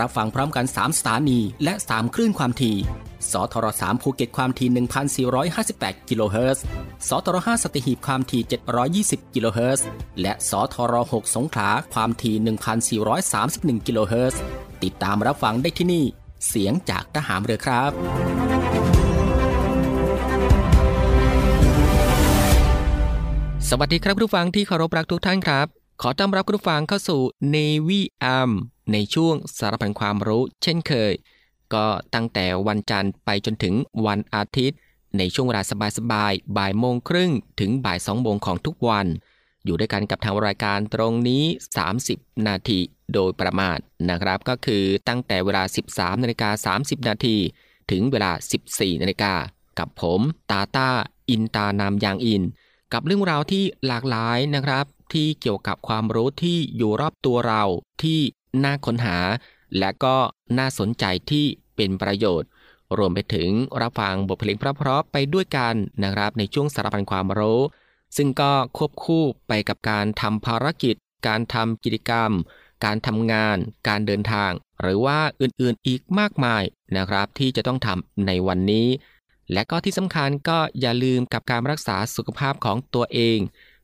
รับฟังพร้อมกัน 3 สถานี และ 3 คลื่นความถี่ สทร3ภูเก็ตความถี่ 1,458 กิโลเฮิรตซ์ สทร5สัตหีบความถี่ 720 กิโลเฮิรตซ์ และสทร6สงขลาความถี่ 1,431 กิโลเฮิรตซ์ ติดตามรับฟังได้ที่นี่ เสียงจากทหารเรือครับสวัสดีครับผู้ฟังที่เคารพรักทุกท่านครับ ขอต้อนรับผู้ฟังเข้าสู่ Navy AM ในช่วงสารพันความรู้ เช่นเคย ก็ตั้งแต่วันจันทร์ไปจนถึงวันอาทิตย์ ในช่วงเวลาสบายๆบ่ายโมงครึ่งถึงบ่ายสองโมงของทุกวัน อยู่ด้วยกันกับทางรายการตรงนี้ 30 นาทีโดยประมาณนะครับ ก็คือตั้งแต่เวลา 13นาฬิกา30 นาทีถึงเวลา 14นาฬิกากับผมตาตาอินตานามยางอิน กับเรื่องราวที่หลากหลายนะครับ ที่เกี่ยวกับความรู้ที่อยู่รอบตัวเราที่ น่าค้นหา และก็น่าสนใจที่เป็นประโยชน์ รวมไปถึงรับฟังบทเพลงเพราะๆไปด้วยกันนะครับในช่วงสารพันความรู้ ซึ่งก็ควบคู่ไปกับการทำภารกิจ การทำกิจกรรม การทำงาน การเดินทาง หรือว่าอื่นๆอีกมากมายนะครับ ที่จะต้องทำในวันนี้ และก็ที่สำคัญก็อย่าลืมกับการรักษาสุขภาพของตัวเอง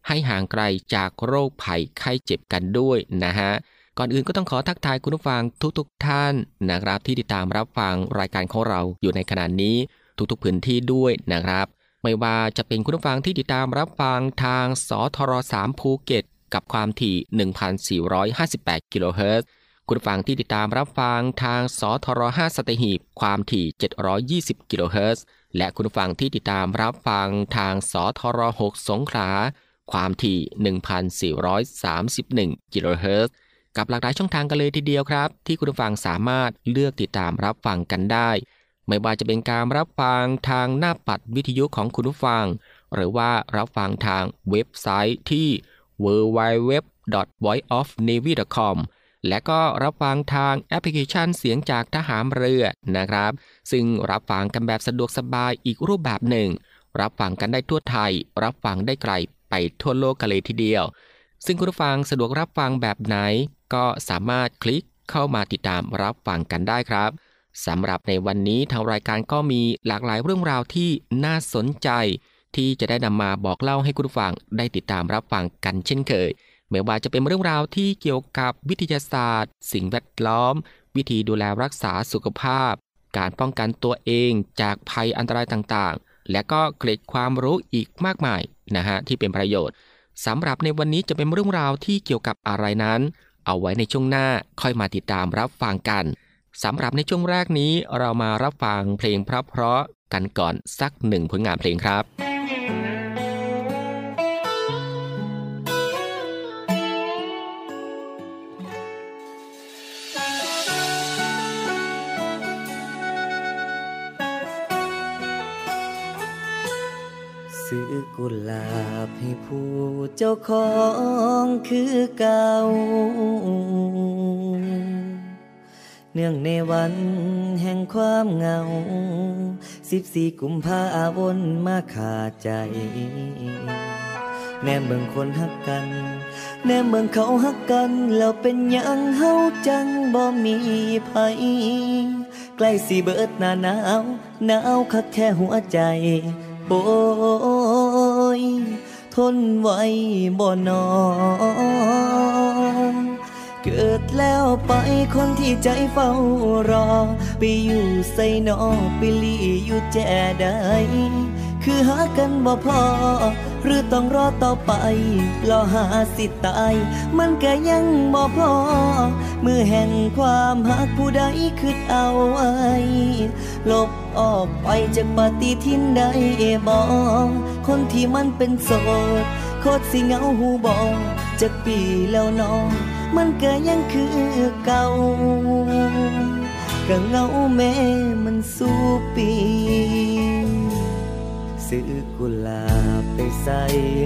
ให้ห่างไกลจากโรคภัยไข้เจ็บกันด้วยนะฮะ ก่อนอื่นก็ต้องขอทักทายคุณผู้ฟังทุกๆทท่านนะครับ ที่ติดตามรับฟังรายการของเราอยู่ในขณะนี้ทุกๆพื้นที่ด้วยนะครับ ไม่ว่าจะเป็นคุณผู้ฟังที่ติดตามรับฟังทางสทร3ภูเก็ตกับความถี่ 1,458 กิโลเฮิรตซ์คุณผู้ฟังที่ติดตามรับฟังทางสทร5สตหีบความถี่ 720 กิโลเฮิรตซ์และคุณผู้ฟังที่ติดตามรับฟังทางสทร6สงขลาความถี่ 1,431 กิโลเฮิรตซ์ กับหลากหลายช่องทางกันเลยทีเดียวครับ ที่คุณผู้ฟังสามารถเลือกติดตามรับฟังกันได้ ไม่ว่าจะเป็นการรับฟังทางหน้าปัดวิทยุของคุณผู้ฟัง หรือว่ารับฟังทางเว็บไซต์ที่ www.voiceofnavy.com และก็รับฟังทางแอปพลิเคชันเสียงจากทหารเรือนะครับ ซึ่งรับฟังกันแบบสะดวกสบายอีกรูปแบบหนึ่ง รับฟังกันได้ทั่วไทย รับฟังได้ไกลไปทั่วโลกกันเลยทีเดียว ซึ่งคุณผู้ฟังสะดวกรับฟังแบบไหน ก็สามารถคลิกเข้ามาติดตามรับฟังกันได้ครับสำหรับในวันนี้ทางรายการก็มีหลากหลายเรื่องราวที่น่าสนใจ ที่จะได้นำมาบอกเล่าให้คุณฟังได้ติดตามรับฟังกันเช่นเคย ไม่ว่าจะเป็นเรื่องราวที่เกี่ยวกับวิทยาศาสตร์ สิ่งแวดล้อม วิธีดูแลรักษาสุขภาพ การป้องกันตัวเองจากภัยอันตรายต่างๆ และก็เกร็ดความรู้อีกมากมายนะฮะที่เป็นประโยชน์สำหรับในวันนี้จะเป็นเรื่องราวที่เกี่ยวกับอะไรนั้น เอาไว้ในช่วงหน้าค่อยมาติดตามรับฟังกันสำหรับในช่วงแรกนี้เรามารับฟังเพลงเพราะๆกันก่อนสักหนึ่งผลงานเพลงครับ กุหลาบให้ผู้เจ้าของคือเก่า เนื่องในวันแห่งความเหงา สิบสี่กุมภาวนมาขาดใจ แนมเบิ่งคนฮักกัน แนมเบิ่งเขาฮักกัน แล้วเป็นยังเฮาจังบ่มีภัยใกล้สิเบิดหน้าหนาวหนาวคักแค่หัวใจ โอ้ ทนไว้บ่นอ เกิดแล้วไปคนที่ใจเฝ้ารอ ไปอยู่ใส่นอไปลีอยู่แจได้ คือหากันบ่พอ หรือต้องรอต่อไปรอหาสิตาย มันก็ยังบ่พอ มือแห่งความหักผู้ใดคือเอาไว้ลบออกไปจากปฏิทินได้บ่คนที่มันเป็นโสดโคตรสิเงาหูบอจากปีแล้วน้อง มันก็ยังคือเก่าก็เงาแม่มันสู้ปี ซื้อกุหลาบไปใส่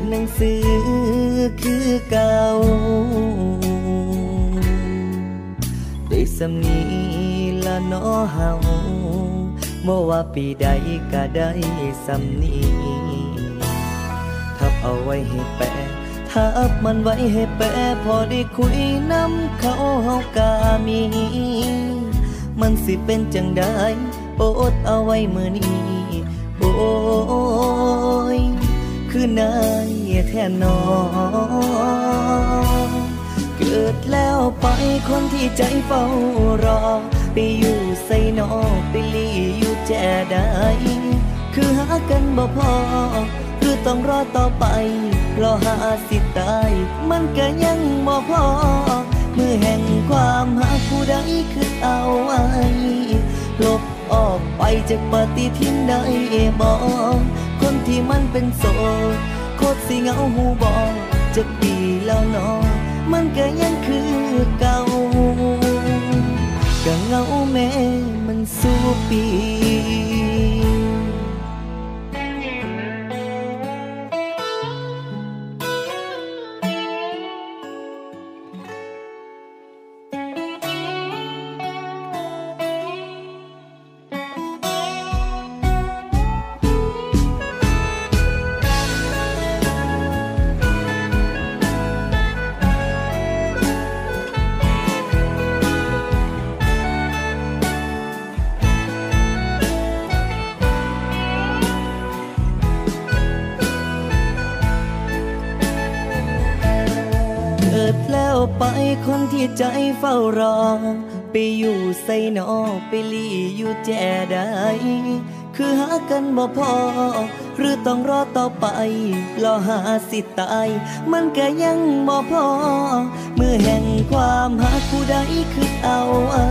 หนังสือคือเก่าได้สำนีละเนอเฮาบ่ว่าปีใดก็ได้สำนีทับเอาไว้ให้แปะทับมันไว้ให้แปะพอได้คุยน้ำเขาเฮากามี มันสิเป็นจังได้โปดเอาไว้มือนี้ ย คือนายแท่นอ เกิดแล้วไปคนที่ใจเฝ้ารอ ไปอยู่ใส่นอไปลีอยู่แจได้คือหากันบ่พอ คือต้องรอต่อไป รอหาสิตาย มันก็ยังบ่พอ มือแห่งความหาผู้ใดคือเอาไว้ลบ ออกไปจากปฏิทินได้บ่คนที่มันเป็นโสดโคตรสิเหงาหูบอจะปีแล้วเนอมันก็ยังคือเก่าก็เหงาแม่มันสู้ปี ส่นอไปลีอยู่แจได้คือหากันบ่พอ หรือต้องรอต่อไปรอหาสิตาย มันก็ยังบ่พอ เมื่อแห่งความหาผู้ใดคือเอาไว้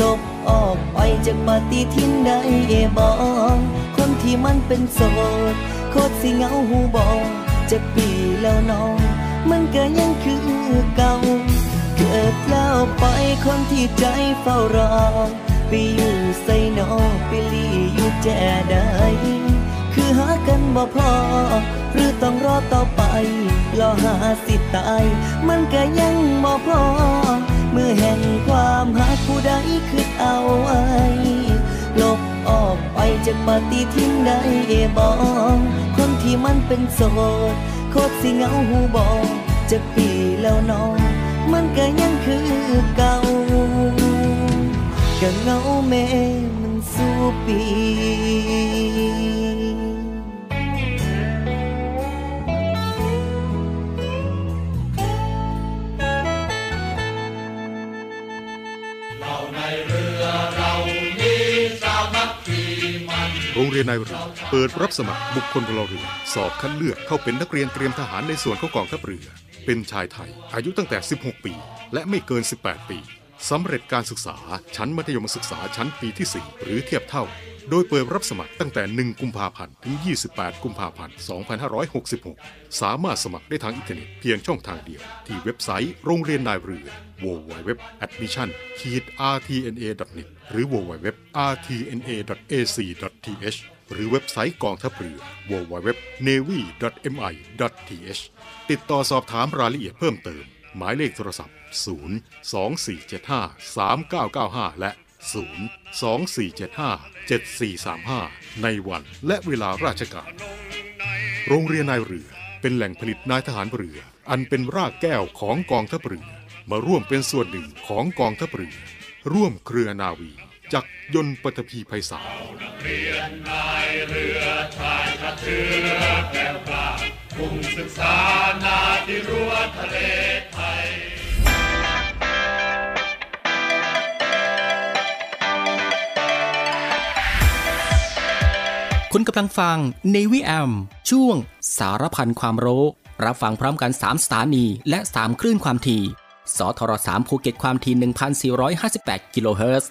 ลบออกไปจากปฏิทินได้บ่คนที่มันเป็นโสดโคตรสิเงาหูบอจากปีแล้วน้อง มันก็ยังคือเก่า เกิดแล้วไปคนที่ใจเฝ้ารอ ไปอยู่ใส่นอไปลีอยู่แจได้คือหากันบ่พอ หรือต้องรอต่อไปรอหาสิตาย มันก็ยังบ่พอ เมื่อแห่งความหาผู้ใดคือเอาไว้ลบออกไปจากปฏิทินได้บ่คนที่มันเป็นโสดโคตรสิเงาหูบอจากปีแล้วน้อง มันก็ยังคือเก่าก็เงาแม่มันสู้ปีโรงเรียนนายเรือเปิดรับสมัครบุคคลพลเรือนสอบคัดเลือกเข้าเป็นนักเรียนเตรียมทหารในส่วนของกองทัพเรือ เป็นชายไทย อายุตั้งแต่ 16 ปี และไม่เกิน 18 ปีสำเร็จการศึกษาชั้นมัธยมศึกษาชั้นปีที่ 4 หรือเทียบเท่า โดยเปิดรับสมัครตั้งแต่ 1 กุมภาพันธ์ ถึง 28 กุมภาพันธ์ 2566 สามารถสมัครได้ทางอินเทอร์เน็ตเพียงช่องทางเดียว ที่เว็บไซต์โรงเรียนนายเรือ www.admission-rtna.net หรือ www.rtna.ac.th หรือเว็บไซต์กองทัพเรือ www.navy.mi.th ติดต่อสอบถามรายละเอียดเพิ่มเติม หมายเลขโทรศัพท์ 02475 3995 และ 02475 7435 ในวันและเวลาราชการ โรงเรียนนายเรือเป็นแหล่งผลิตนายทหารเรือ อันเป็นรากแก้วของกองทัพเรือ มาร่วมเป็นส่วนหนึ่งของกองทัพเรือ ร่วมเครือนาวี จักยนต์ปฐพีไพศาลคุณกำลังฟัง Navy AM ช่วงสารพันความรู้ รับฟังพร้อมกัน 3 สถานี และ 3 คลื่นความถี่ สทร3ภูเก็ตความถี่ 1,458 กิโลเฮิรตซ์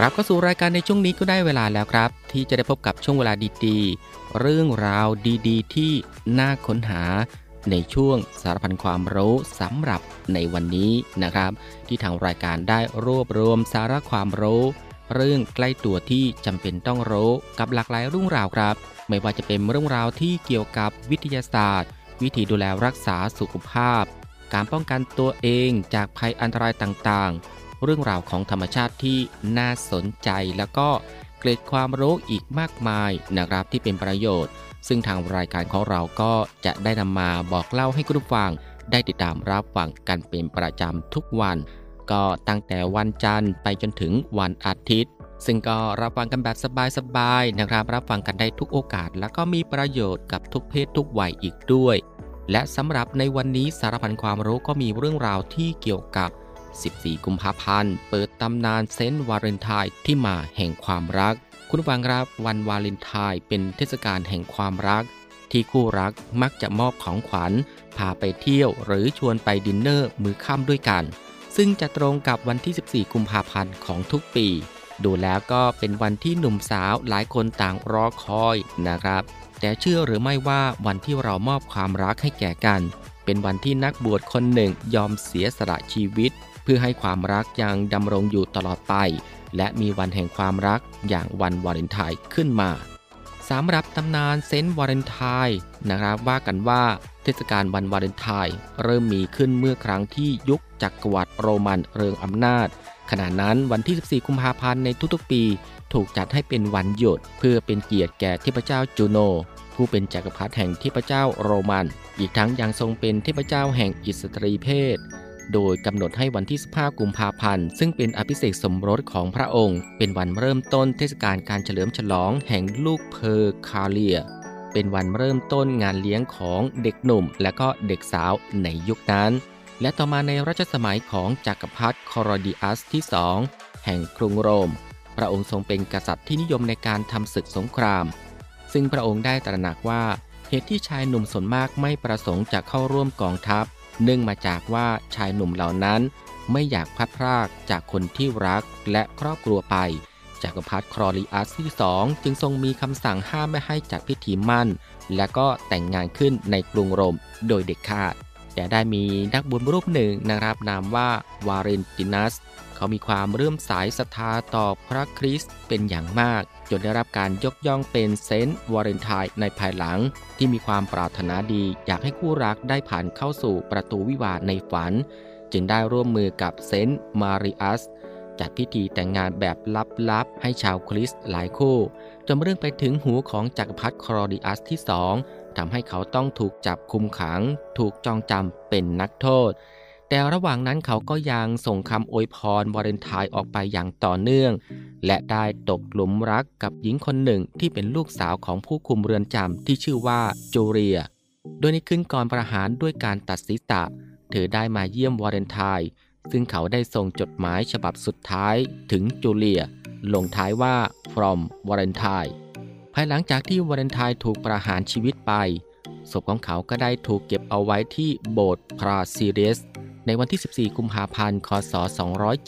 กลับเข้าสู่รายการในช่วงนี้ก็ได้เวลาแล้วครับ ที่จะได้พบกับช่วงเวลาดีๆ เรื่องราวดีๆ ที่น่าค้นหาในช่วงสารพันความรู้สำหรับในวันนี้นะครับ ที่ทางรายการได้รวบรวมสาระความรู้ เรื่องใกล้ตัวที่จำเป็นต้องรู้กับหลากหลายเรื่องราวครับ ไม่ว่าจะเป็นเรื่องราวที่เกี่ยวกับวิทยาศาสตร์ วิธีดูแลรักษาสุขภาพ การป้องกันตัวเองจากภัยอันตรายต่างๆ เรื่องราวของธรรมชาติที่น่าสนใจ แล้วก็เกร็ดความรู้อีกมากมายนะครับที่เป็นประโยชน์ ซึ่งทางรายการของเราก็จะได้นำมาบอกเล่าให้คุณผู้ฟัง ได้ติดตามรับฟังกันเป็นประจำทุกวัน ก็ตั้งแต่วันจันทร์ไปจนถึงวันอาทิตย์ ซึ่งก็รับฟังกันแบบสบายๆนะครับ รับฟังกันได้ทุกโอกาส แล้วก็มีประโยชน์กับทุกเพศทุกวัยอีกด้วย และสำหรับในวันนี้สารพันความรู้ก็มีเรื่องราวที่เกี่ยวกับ 14 กุมภาพันธ์ เปิดตำนานเซนต์วาเลนไทน์ที่มาแห่งความรัก คุณฟังครับวันวาเลนไทน์เป็นเทศกาลแห่งความรัก ที่คู่รักมักจะมอบของขวัญ พาไปเที่ยวหรือชวนไปดินเนอร์มื้อค่ำด้วยกัน ซึ่งจะตรงกับวันที่ 14 กุมภาพันธ์ของทุกปี ดูแล้วก็เป็นวันที่หนุ่มสาวหลายคนต่างรอคอยนะครับ แต่เชื่อหรือไม่ว่าวันที่เรามอบความรักให้แก่กัน เป็นวันที่นักบวชคนหนึ่งยอมเสียสละชีวิต พื่อให้ความรักยังดำรงอยู่ตลอดไป และมีวันแห่งความรักอย่างวันวาเลนไทน์ขึ้นมาสำหรับตำนานเซนต์วาเลนไทน์นะครับว่ากันว่าเทศกาลวันวาเลนไทน์เริ่มมีขึ้นเมื่อครั้งที่ยุคจักรวรรดิโรมันเริงอำนาจ ขณะนั้นวันที่ 14 กุมภาพันธ์ในทุกๆปี ถูกจัดให้เป็นวันหยุด เพื่อเป็นเกียรติแก่เทพเจ้าจูโน ผู้เป็นจักรพรรดินีแห่งเทพเจ้าโรมัน อีกทั้งยังทรงเป็นเทพเจ้าแห่งอิสตรีเพศ โดยกำหนดให้วันที่ 15 กุมภาพันธ์ ซึ่งเป็นอภิเษกสมรสของพระองค์ เป็นวันเริ่มต้นเทศกาลการเฉลิมฉลองแห่งลูเพอร์คาเลีย เป็นวันเริ่มต้นงานเลี้ยงของเด็กหนุ่ม และก็เด็กสาวในยุคนั้น และต่อมาในรัชสมัยของจักรพรรดิคลอดิอัสที่2แห่งกรุงโรม พระองค์ทรงเป็นกษัตริย์ที่นิยมในการทำศึกสงคราม ซึ่งพระองค์ได้ตระหนักว่าเหตุที่ชายหนุ่มส่วนมากไม่ประสงค์จะเข้าร่วมกองทัพ เนื่องมาจากว่าชายหนุ่มเหล่านั้นไม่อยากพัดพรากจากคนที่รักและครอบครัวไปจักรพรรดิครอริอัสที่สองจึงทรงมีคำสั่งห้ามไม่ให้จัดพิธีมั่น และก็แต่งงานขึ้นในกรุงโรมโดยเด็ดขาด แต่ได้มีนักบุญรูปหนึ่งนะครับนามว่าวาเลนตินัส เขามีความเลื่อมใสศรัทธาต่อพระคริสต์เป็นอย่างมาก จนได้รับการยกย่องเป็นเซนต์วาเลนไทน์ในภายหลัง ที่มีความปรารถนาดีอยากให้คู่รักได้ผ่านเข้าสู่ประตูวิวาห์ในฝัน จึงได้ร่วมมือกับเซนต์มาริอัสจัดพิธีแต่งงานแบบลับๆ ให้ชาวคริสต์หลายคู่ จนเรื่องไปถึงหูของจักรพรรดิคลอดิอัสที่สอง ทำให้เขาต้องถูกจับคุมขัง ถูกจองจำเป็นนักโทษ แต่ระหว่างนั้นเขาก็ยังส่งคำอวยพรวาเลนไทน์ออกไปอย่างต่อเนื่อง และได้ตกหลุมรักกับหญิงคนหนึ่งที่เป็นลูกสาวของผู้คุมเรือนจำที่ชื่อว่าจูเลีย โดยในคืนก่อนประหารด้วยการตัดศีรษะเธอได้มาเยี่ยมวาเลนไทน์ซึ่งเขาได้ส่งจดหมายฉบับสุดท้ายถึงจูเลีย ลงท้ายว่า from Valentine ภายหลังจากที่วาเลนไทน์ถูกประหารชีวิตไป ศพของเขาก็ได้ถูกเก็บเอาไว้ที่โบสถ์พราซิเดสในวันที่ 14 กุมภาพันธ์ คศ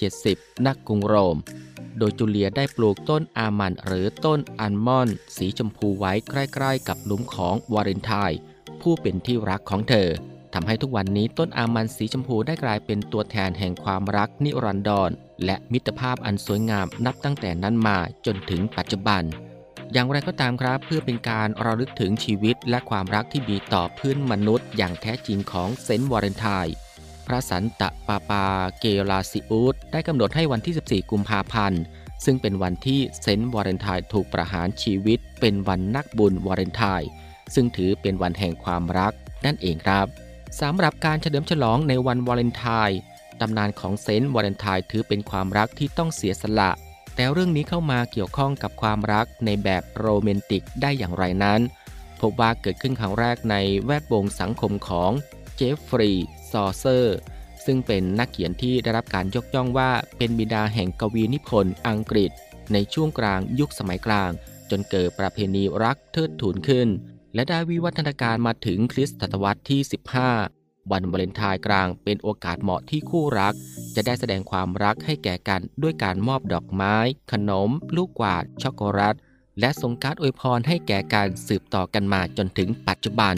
270นักกรุงโรม โดยจูเลียได้ปลูกต้นอามันหรือต้นอัลมอนด์สีชมพูไว้ใกล้ๆ กับหลุมของวาเลนไทน์ผู้เป็นที่รักของเธอทำให้ทุกวันนี้ต้นอามันสีชมพูได้กลายเป็นตัวแทนแห่งความรักนิรันดรและมิตรภาพอันสวยงามนับตั้งแต่นั้นมาจนถึงปัจจุบัน อย่างไรก็ตามครับ เพื่อเป็นการระลึกถึงชีวิตและความรักที่มีต่อเพื่อนมนุษย์ อย่างแท้จริงของเซนต์วาเลนไทน์พระสันตะปาปาเกลาซิอุสได้กำหนดให้วันที่ 14 กุมภาพันธ์ ซึ่งเป็นวันที่เซนต์วาเลนไทน์ถูกประหารชีวิต เป็นวันนักบุญวาเลนไทน์ซึ่งถือเป็นวันแห่งความรักนั่นเองครับสำหรับการเฉลิมฉลองในวันวาเลนไทน์ตำนานของเซนต์วาเลนไทน์ถือเป็นความรักที่ต้องเสียสละ แต่เรื่องนี้เข้ามาเกี่ยวข้องกับความรักในแบบโรแมนติกได้อย่างไรนั้น พบว่าเกิดขึ้นครั้งแรกในแวดวงสังคมของเจฟฟรีย์ ชอเซอร์ ซึ่งเป็นนักเขียนที่ได้รับการยกย่องว่าเป็นบิดาแห่งกวีนิพนธ์อังกฤษ ในช่วงกลางยุคสมัยกลาง จนเกิดประเพณีรักเทิดทูนขึ้น และได้วิวัฒนาการมาถึงคริสตศตวรรษที่ 15 วันวาเลนไทน์กลางเป็นโอกาสเหมาะที่คู่รัก จะได้แสดงความรักให้แก่กันด้วยการมอบดอกไม้ ขนม ลูกกวาด ช็อกโกแลตและส่งการ์ดอวยพรให้แก่การสืบต่อกันมาจนถึงปัจจุบัน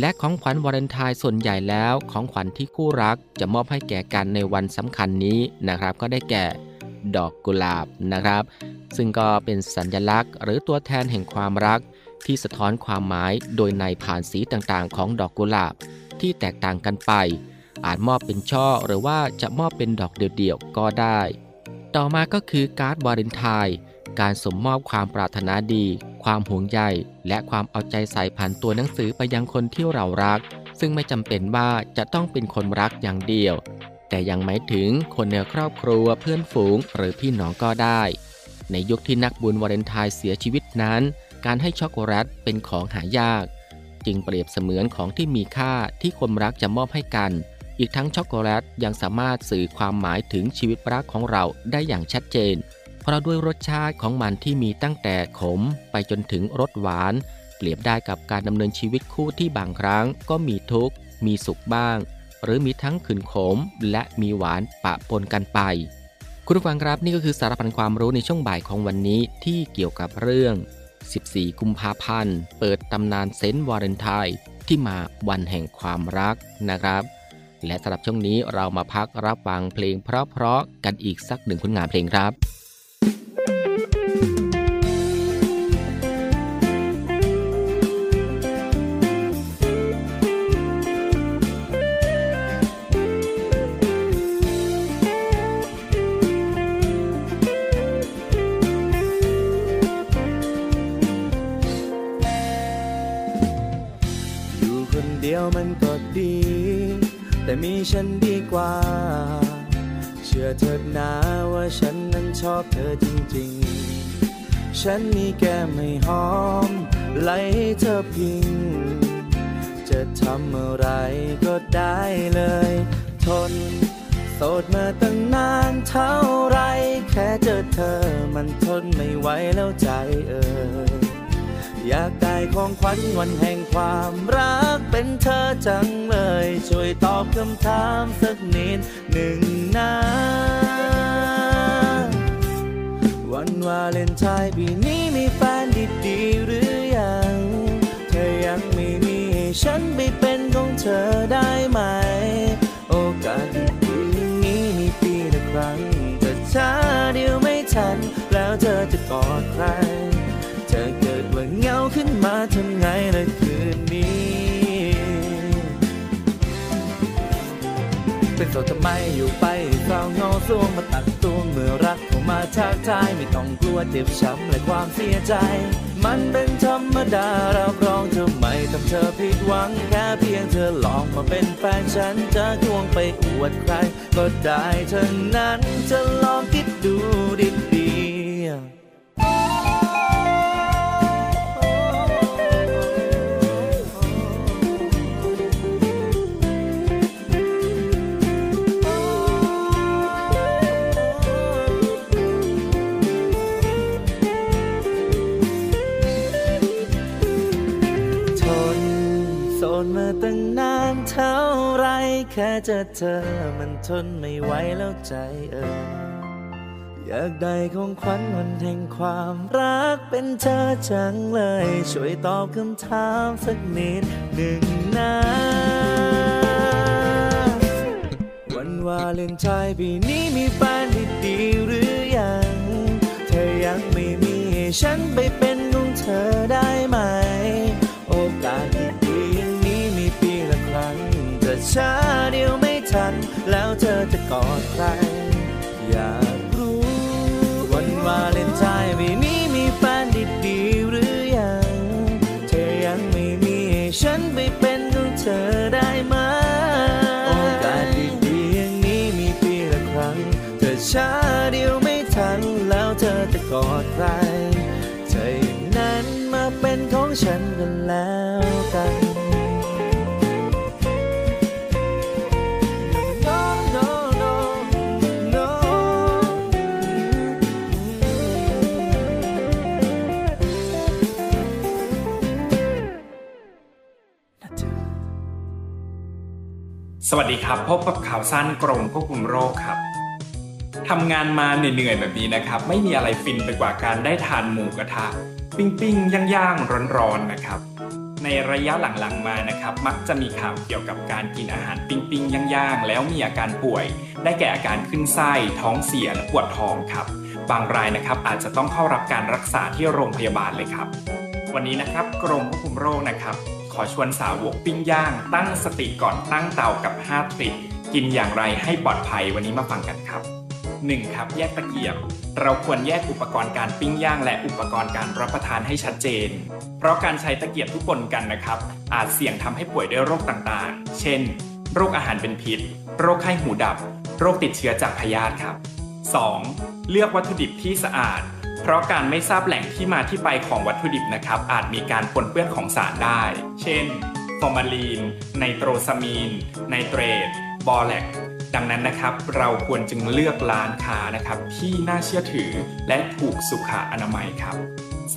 และของขวัญวาเลนไทน์ส่วนใหญ่แล้วของขวัญที่คู่รักจะมอบให้แก่กันในวันสำคัญนี้นะครับ ก็ได้แก่ ดอกกุหลาบนะครับ ซึ่งก็เป็นสัญลักษณ์ หรือตัวแทนแห่งความรัก ที่สะท้อนความหมายโดยในผ่านสีต่างๆ ของดอกกุหลาบ ที่แตกต่างกันไป อาจมอบเป็นช่อหรือว่าจะมอบเป็นดอกเดี่ยวๆก็ได้ ต่อมาก็คือการ์ดวาเลนไทน์การสมมอบความปรารถนาดี ความห่วงใยและความเอาใจใส่ผ่านตัวหนังสือไปยังคนที่เรารัก ซึ่งไม่จำเป็นว่าจะต้องเป็นคนรักอย่างเดียว แต่ยังหมายถึงคนในครอบครัวเพื่อนฝูงหรือพี่น้องก็ได้ ในยุคที่นักบุญวาเลนไทน์เสียชีวิตนั้น การให้ช็อกโกแลตเป็นของหายาก จึงเปรียบเสมือนของที่มีค่าที่คนรักจะมอบให้กัน อีกทั้งช็อกโกแลตยังสามารถสื่อความหมายถึงชีวิตรักของเราได้อย่างชัดเจน เพราะด้วยรสชาติของมันที่มีตั้งแต่ขมไปจนถึงรสหวาน เปรียบได้กับการดำเนินชีวิตคู่ที่บางครั้งก็มีทุกข์มีสุขบ้าง หรือมีทั้งขืนขมและมีหวานปะปนกันไป คุณผู้ฟังครับนี่ก็คือสารพันความรู้ในช่วงบ่ายของวันนี้ที่เกี่ยวกับเรื่อง 14 กุมภาพันธ์ เปิดตำนานเซนต์วาเลนไทน์ที่มาวันแห่งความรักนะครับ และสำหรับช่วงนี้เรามาพักรับฟังเพลงเพราะๆกันอีกสักหนึ่งผลงานเพลงครับ ไม่ไหวแล้วใจเอออยากได้ของขวัญวันแห่งความรักเป็นเธอจังเลย ช่วยตอบคำถามสักนิดหนึ่งนะวันวาเลนไทน์ปีนี้มีแฟนดีๆหรือยัง เธอยังไม่มีฉันไปเป็นของเธอได้ไหม โอกาสดีๆอย่างนี้มีปีละครั้งแต่ช้าเดียวไม่ทัน แล้วเธอจะกอดใคร เธอเกิดว่าเงาขึ้นมาทำไงล่ะคืนนี้ เป็นโสดทำไมอยู่ไปเศร้าเงาสวงมาตักตัวเมื่อรักเข้ามาทักทายไม่ต้องกลัวเจ็บช้ำและความเสียใจ มันเป็นธรรมดารับรองเธอไม่ทำเธอผิดหวังแค่เพียงเธอลองมาเป็นแฟนฉันจะควงไปอวดใคร ก็ได้เท่านั้นจะ แค่เจอเธอมันทนไม่ไหวแล้วใจเอออยากได้ของขวัญวันแห่งความรักเป็นเธอจังเลย ช่วยตอบคำถามสักนิดหนึ่งนะวันวาเลนไทน์ปีนี้มีแฟนที่ดีหรือยัง เธอยังไม่มีให้ฉันไปเป็นของเธอได้ไหม จะช้าเดียวไม่ทัน แล้วเธอจะกอดใคร อยากรู้ วันวาเลนไทน์ปีนี้มีแฟนดีๆหรือยัง เธอยังไม่มีให้ฉันไปเป็นของเธอได้ไหมโอกาสดีๆอย่างนี้มีปีละครั้ง เธอช้าเดียวไม่ทัน แล้วเธอจะกอดใครเธออย่างนั้นมาเป็นของฉันกันแล้วกัน วัสดีครับ พบกับข่าวสั้นกรมควบคุมโรคครับทำงานมาเหนื่อยๆแบบนี้นะครับ ไม่มีอะไรฟินไปกว่าการได้ทานหมูกระทะ ปิ้งปิ้งย่างย่างๆร้อนๆนะครับ ในระยะหลังๆมานะครับ มักจะมีข่าวเกี่ยวกับการกินอาหารปิ้งปิ้งย่างย่างๆแล้วมีอาการป่วย ได้แก่อาการขึ้นไส้ท้องเสียและปวดท้องครับ บางรายนะครับอาจจะต้องเข้ารับการรักษาที่โรงพยาบาลเลยครับ วันนี้นะครับกรมควบคุมโรคนะครับ ขอชวนสาวกปิ้งย่าง ตั้งสติก่อนตั้งเตากับ 5 ทริคกินอย่างไรให้ปลอดภัยวันนี้มาฟังกันครับ 1. ครับแยกตะเกียบ เราควรแยกอุปกรณ์การปิ้งย่าง และอุปกรณ์การรับประทานให้ชัดเจน เพราะการใช้ตะเกียบทุกปนกันนะครับ อาจเสี่ยงทำให้ป่วยด้วยโรคต่างๆ เช่น โรคอาหารเป็นพิษ โรคไข้หูดับ โรคติดเชื้อจากพยาธิครับ 2. เลือกวัตถุดิบที่สะอาด เพราะการไม่ทราบแหล่งที่มาที่ไปของวัตถุดิบนะครับ อาจมีการปนเปื้อนของสารได้ เช่น ฟอร์มาลีน ไนโตรซามีน ไนเตรต บอแรกซ์ดังนั้นนะครับ เราควรจึงเลือกร้านค้านะครับ ที่น่าเชื่อถือและถูกสุขอนามัยครับ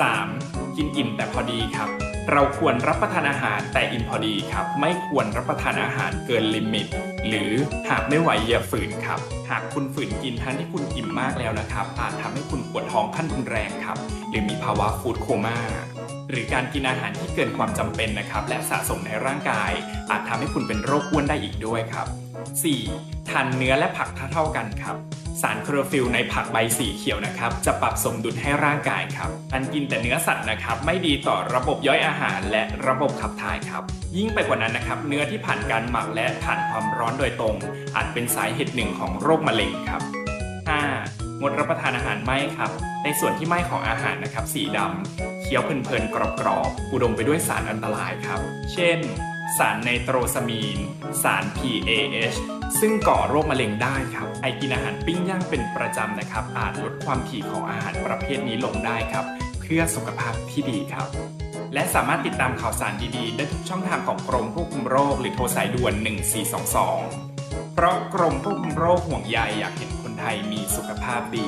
3. กินอิ่มแต่พอดีครับ เราควรรับประทานอาหารแต่อิ่มพอดีครับ ไม่ควรรับประทานอาหารเกิน limit หรือหากไม่ไหวอย่าฝืนครับ หากคุณฝืนกินทั้งที่คุณอิ่มมากแล้วนะครับ อาจทำให้คุณปวดท้องขั้นรุนแรงครับ หรือมีภาวะ food coma หรือการกินอาหารที่เกินความจำเป็นนะครับ และสะสมในร่างกาย อาจทำให้คุณเป็นโรคอ้วนได้อีกด้วยครับ 4. ทานเนื้อและผักเท่าๆกันครับ สารคลอโรฟิลในผักใบสีเขียวนะครับ จะปรับสมดุลให้ร่างกายครับการกินแต่เนื้อสัตว์นะครับ ไม่ดีต่อระบบย่อยอาหารและระบบขับถ่ายครับ ยิ่งไปกว่านั้นนะครับ เนื้อที่ผ่านการหมักและผ่านความร้อนโดยตรง อาจเป็นสาเหตุหนึ่งของโรคมะเร็งครับ 5. งดรับประทานอาหารไหม้ครับ ในส่วนที่ไหม้ของอาหารนะครับ สีดำเคี้ยวเพลินๆกรอบๆอุดมไปด้วยสารอันตรายครับ เช่น สารไนโตรซามีน สาร PAH ซึ่งก่อโรคมะเร็งได้ครับ ไอกินอาหารปิ้งย่างเป็นประจำนะครับ อาจลดความถี่ของอาหารประเภทนี้ลงได้ครับ เพื่อสุขภาพที่ดีครับ และสามารถติดตามข่าวสารดีๆ ได้ทุกช่องทางของกรมควบคุมโรค หรือโทรสายด่วน 1422 เพราะกรมควบคุมโรคห่วงใยอยากเห็นคนไทยมีสุขภาพดี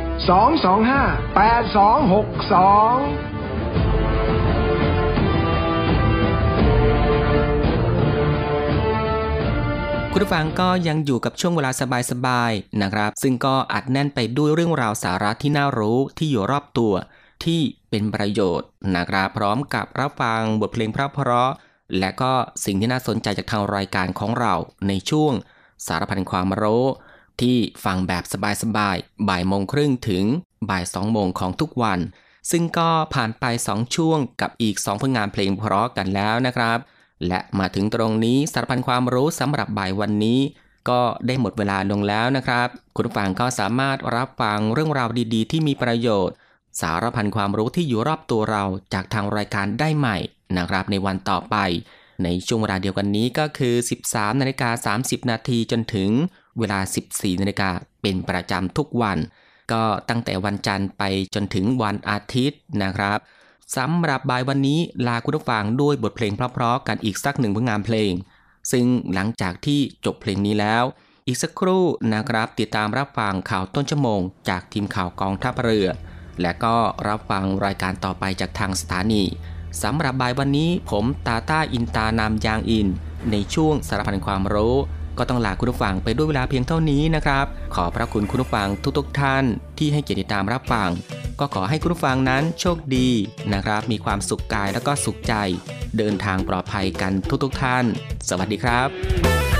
225 8262คุณผู้ฟังก็ยังอยู่กับช่วงเวลาสบายๆนะครับ ซึ่งก็อัดแน่นไปด้วยเรื่องราวสาระที่น่ารู้ที่อยู่รอบตัวที่เป็นประโยชน์นะครับพร้อมกับรับฟังบทเพลงเพราะ และก็สิ่งที่น่าสนใจจากทางรายการของเราในช่วงสารพันความรู้ ที่ฟังแบบสบายๆ บ่ายโมงครึ่งถึงบ่ายสองโมงของทุกวัน ซึ่งก็ผ่านไป 2 ช่วงกับอีก 2 ผลงานเพลงเพราะกันแล้วนะครับ และมาถึงตรงนี้สารพันความรู้สำหรับบ่ายวันนี้ ก็ได้หมดเวลาลงแล้วนะครับ คุณฟังก็สามารถรับฟังเรื่องราวดีๆ ที่มีประโยชน์ สารพันความรู้ที่อยู่รอบตัวเราจากทางรายการได้ใหม่นะครับในวันต่อไป ในช่วงเวลาเดียวกันนี้ก็คือ 13นาฬิกา30 นาทีจนถึง เวลา 14นาฬิกาเป็นประจำทุกวัน ก็ตั้งแต่วันจันทร์ไปจนถึงวันอาทิตย์นะครับสำหรับบ่ายวันนี้ลาคุณผู้ฟังด้วยบทเพลงเพราะๆกันอีกสักหนึ่งผลงานเพลง ซึ่งหลังจากที่จบเพลงนี้แล้ว อีกสักครู่นะครับติดตามรับฟังข่าวต้นชั่วโมง จากทีมข่าวกองทัพเรือ และก็รับฟังรายการต่อไปจากทางสถานีสำหรับบ่ายวันนี้ผมตาต้าอินตานามยางอิน ในช่วงสารพันความรู้ ก็ต้องลาคุณผู้ฟังไปด้วยเวลาเพียงเท่านี้นะครับ ขอพระคุณคุณผู้ฟังทุกๆทท่าน ที่ให้เกียรติตามรับฟัง ก็ขอให้คุณผู้ฟังนั้นโชคดีนะครับ มีความสุขกายและก็สุขใจ เดินทางปลอดภัยกันทุกๆทท่าน สวัสดีครับ